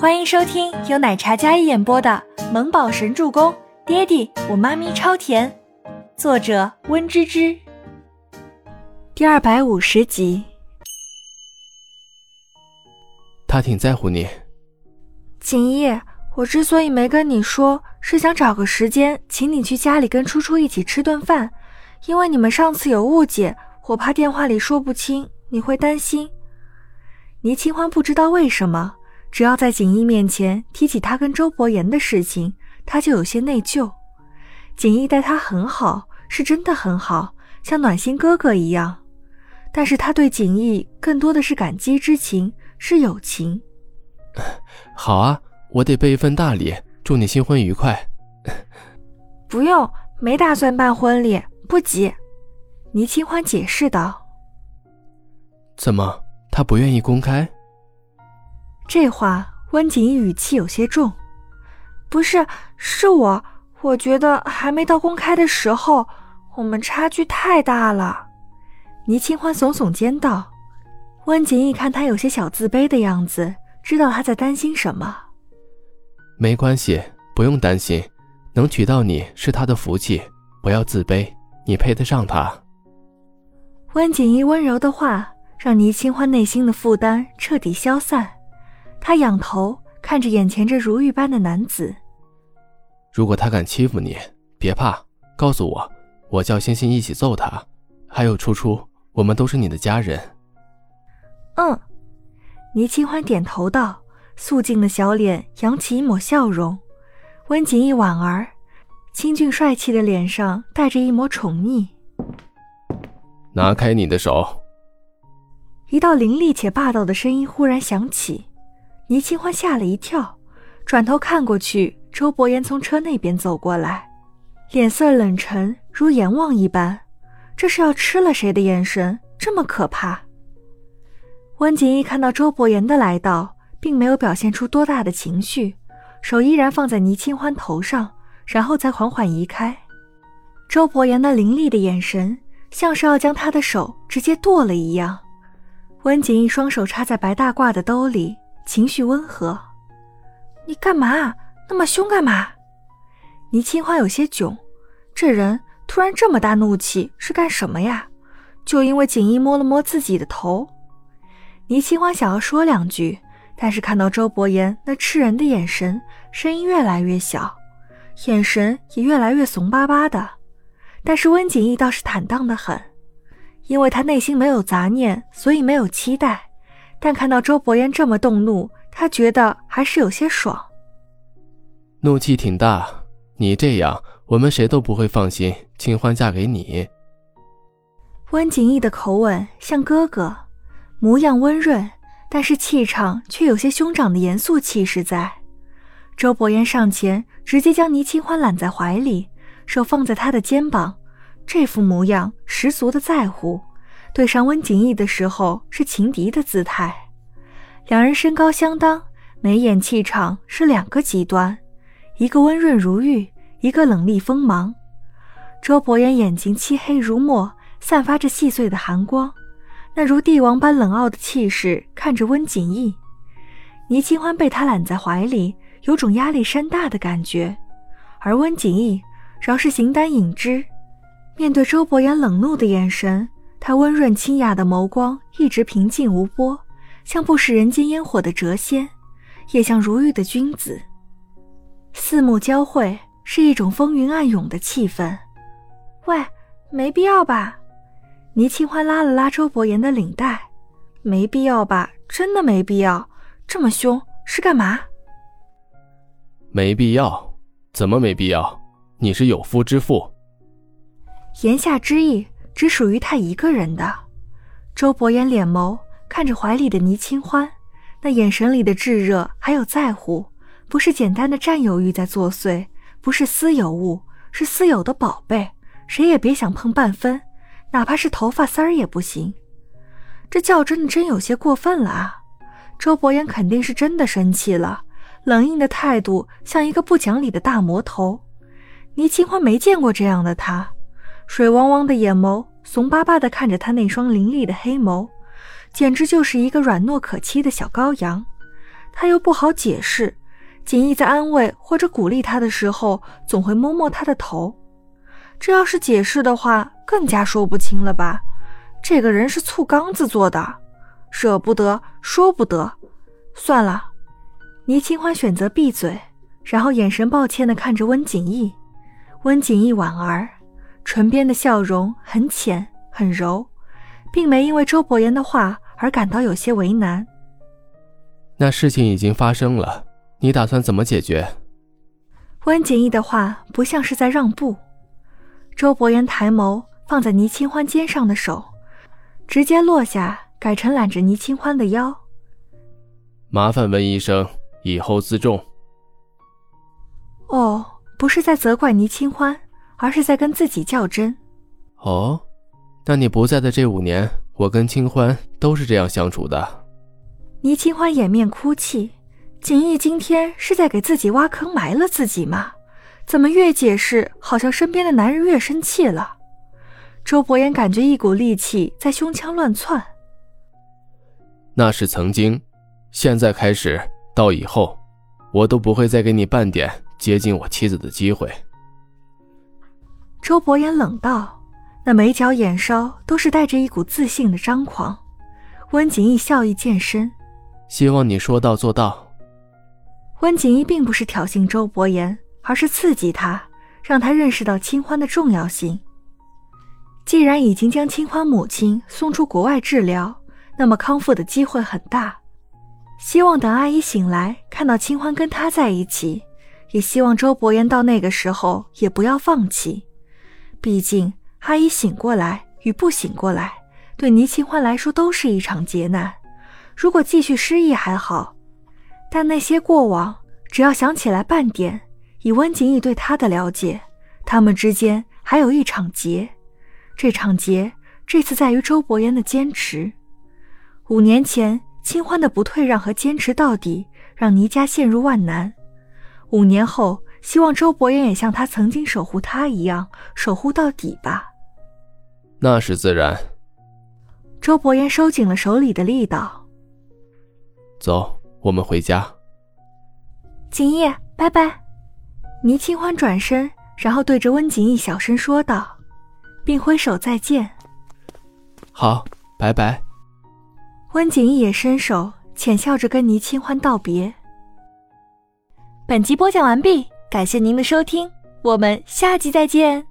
欢迎收听由奶茶嘉一演播的《萌宝神助攻》，爹地我妈咪超甜，作者温芝芝。第二百五十集。他挺在乎你，锦衣，我之所以没跟你说，是想找个时间请你去家里跟初初一起吃顿饭，因为你们上次有误解，我怕电话里说不清，你会担心。倪清欢不知道为什么。只要在锦衣面前提起他跟周伯言的事情，他就有些内疚。锦衣待他很好，是真的很好，像暖心哥哥一样。但是他对锦衣更多的是感激之情，是友情。好啊，我得备一份大礼，祝你新婚愉快。不用，没打算办婚礼，不急。倪清欢解释道。怎么，他不愿意公开？这话，温景逸语气有些重。不是，是我，我觉得还没到公开的时候，我们差距太大了。倪清欢耸耸肩道。温景逸看他有些小自卑的样子，知道他在担心什么。没关系，不用担心，能娶到你是他的福气，不要自卑，你配得上他。温景逸温柔的话，让倪清欢内心的负担彻底消散。他仰头看着眼前这如玉般的男子。如果他敢欺负你，别怕，告诉我，我叫星星一起揍他。还有初初，我们都是你的家人。嗯，倪清欢点头道，素净的小脸扬起一抹笑容。温景逸婉儿，清俊帅气的脸上带着一抹宠溺。拿开你的手！一道凌厉且霸道的声音忽然响起。倪清欢吓了一跳，转头看过去，周伯言从车那边走过来，脸色冷沉如阎王一般，这是要吃了谁的眼神？这么可怕。温景逸看到周伯言的来到，并没有表现出多大的情绪，手依然放在倪清欢头上，然后才缓缓移开。周伯言那凌厉的眼神，像是要将他的手直接剁了一样。温景逸双手插在白大褂的兜里。情绪温和，你干嘛那么凶？干嘛？倪清欢有些囧，这人突然这么大怒气是干什么呀？就因为锦衣摸了摸自己的头。倪清欢想要说两句，但是看到周伯言那吃人的眼神，声音越来越小，眼神也越来越怂巴巴的。但是温景逸倒是坦荡的很，因为他内心没有杂念，所以没有期待。但看到周伯言这么动怒，他觉得还是有些爽。怒气挺大，你这样，我们谁都不会放心清欢嫁给你。温景逸的口吻像哥哥，模样温润，但是气场却有些兄长的严肃气势在。周伯言上前，直接将倪清欢揽在怀里，手放在他的肩膀，这副模样十足的在乎。对上温景逸的时候是情敌的姿态，两人身高相当，眉眼气场是两个极端，一个温润如玉，一个冷厉锋芒。周伯言眼睛漆黑如墨，散发着细碎的寒光，那如帝王般冷傲的气势看着温景逸。倪清欢被他揽在怀里，有种压力山大的感觉，而温景逸饶是形单影只，面对周伯言冷怒的眼神。他温润清雅的眸光一直平静无波，像不食人间烟火的谪仙，也像如玉的君子。四目交汇，是一种风云暗涌的气氛。喂，没必要吧？倪清欢拉了拉周伯言的领带，没必要吧？真的没必要，这么凶是干嘛？没必要？怎么没必要？你是有夫之妇。言下之意。只属于他一个人的。周伯言脸眸看着怀里的倪清欢，那眼神里的炙热还有在乎，不是简单的占有欲在作祟，不是私有物，是私有的宝贝，谁也别想碰半分，哪怕是头发丝儿也不行。这较真的真有些过分了啊！周伯言肯定是真的生气了，冷硬的态度像一个不讲理的大魔头。倪清欢没见过这样的他。水汪汪的眼眸，怂巴巴地看着他那双凌厉的黑眸，简直就是一个软糯可欺的小羔羊。他又不好解释。锦衣在安慰或者鼓励他的时候，总会摸摸他的头。这要是解释的话，更加说不清了吧？这个人是醋缸子做的，舍不得，说不得。算了，倪清欢选择闭嘴，然后眼神抱歉地看着温景逸。温景逸婉儿，唇边的笑容很浅很柔，并没因为周伯言的话而感到有些为难。那事情已经发生了。你打算怎么解决？温景逸的话不像是在让步。周伯言抬眸，放在倪清欢肩上的手直接落下，改成揽着倪清欢的腰。麻烦温医生以后自重。哦，不是在责怪倪清欢，而是在跟自己较真。哦，那你不在的这五年，我跟清欢都是这样相处的。倪清欢掩面哭泣。锦逸今天是在给自己挖坑埋了自己吗？怎么越解释，好像身边的男人越生气了？周伯言感觉一股戾气在胸腔乱窜。那是曾经，现在开始到以后，我都不会再给你半点接近我妻子的机会。周伯言冷道，那眉角眼梢都是带着一股自信的张狂。温景逸笑意渐深，希望你说到做到。温景逸并不是挑衅周伯言，而是刺激他，让他认识到清欢的重要性。既然已经将清欢母亲送出国外治疗，那么康复的机会很大。希望等阿姨醒来，看到清欢跟他在一起，也希望周伯言到那个时候也不要放弃。毕竟阿姨醒过来与不醒过来，对倪清欢来说都是一场劫难。如果继续失忆还好。但那些过往，只要想起来半点，以温景逸对他的了解，他们之间还有一场劫。这场劫，这次在于周伯言的坚持。五年前，清欢的不退让和坚持到底，让倪家陷入万难。五年后，希望周伯言也像他曾经守护他一样，守护到底吧。那是自然。周伯言收紧了手里的力道。走。我们回家，景逸，拜拜。倪清欢转身，然后对着温景逸小声说道，并挥手再见。好，拜拜。温景逸也伸手浅笑着跟倪清欢道别。本集播讲完毕，感谢您的收听，我们下期再见。